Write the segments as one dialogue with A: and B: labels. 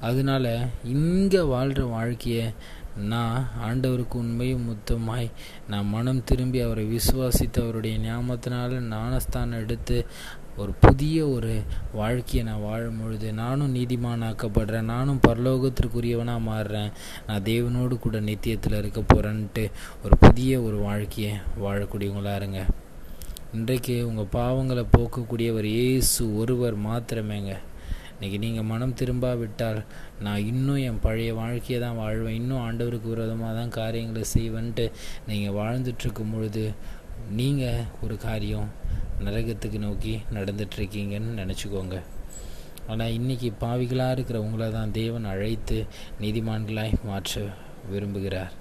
A: அதனால இங்கே வாழ்கிற வாழ்க்கையை நான் ஆண்டவருக்கு உண்மையும் முத்தமாய் நான் மனம் திரும்பி அவரை விசுவாசித்து அவருடைய ஞாபகத்தினால ஞானஸ்தானம் எடுத்து ஒரு புதிய ஒரு வாழ்க்கையை நான் வாழும் பொழுது நானும் நீதிமானாக்கப்படுறேன் நானும் பரலோகத்திற்குரியவனாக மாறுறேன் நான் தேவனோடு கூட நித்தியத்தில் இருக்க போகிறேன்ட்டு ஒரு புதிய ஒரு வாழ்க்கையை வாழக்கூடியவங்களா இருங்க. இன்றைக்கு உங்கள் பாவங்களை போக்கக்கூடியவர் இயேசு ஒருவர் மாத்திரமேங்க. இன்றைக்கி நீங்கள் மனம் திரும்பாவிட்டால் நான் இன்னும் என் பழைய வாழ்க்கையை தான் வாழ்வேன். இன்னும் ஆண்டவருக்கு விரோதமாக தான் காரியங்களை செய்வேன்ட்டு நீங்கள் வாழ்ந்துட்டுருக்கும் பொழுது நீங்கள் ஒரு காரியம் நரகத்துக்கு நோக்கி நடந்துட்டுருக்கீங்கன்னு நினச்சிக்கோங்க. ஆனால் இன்றைக்கி பாவிகளாக இருக்கிற உங்களை தான் தேவன் அழைத்து நீதிமான்களாய் மாற்ற விரும்புகிறார்.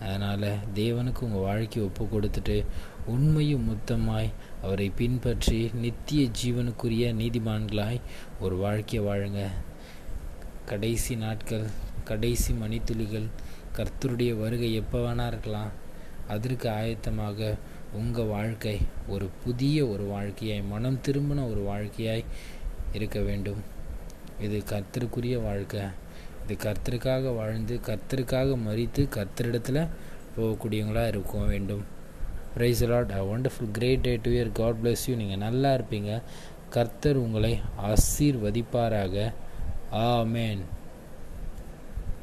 A: அதனால் தேவனுக்கு உங்கள் வாழ்க்கையை ஒப்பு கொடுத்துட்டு உண்மையும் முத்தமாய் அவரை பின்பற்றி நித்திய ஜீவனுக்குரிய நீதிமான்களாய் ஒரு வாழ்க்கையை வாழுங்க. கடைசி நாட்கள் கடைசி மணித்துளிகள் கர்த்தருடைய வருகை எப்போ வேணா இருக்கலாம். அதற்கு ஆயத்தமாக உங்கள் வாழ்க்கை ஒரு புதிய ஒரு வாழ்க்கையாய் மனம் திரும்பின ஒரு வாழ்க்கையாய் இருக்க வேண்டும். இது கர்த்தருக்குரிய வாழ்க்கை. இது கர்த்தருக்காக வாழ்ந்து கர்த்தருக்காக மறித்து கர்த்தரிடத்தில் போகக்கூடியவங்களாக இருக்க வேண்டும். Praise lord a wonderful great day to year God bless you நீங்கள் நல்லா இருப்பீங்க. கர்த்தர் உங்களை ஆசீர்வதிப்பாராக. ஆமேன்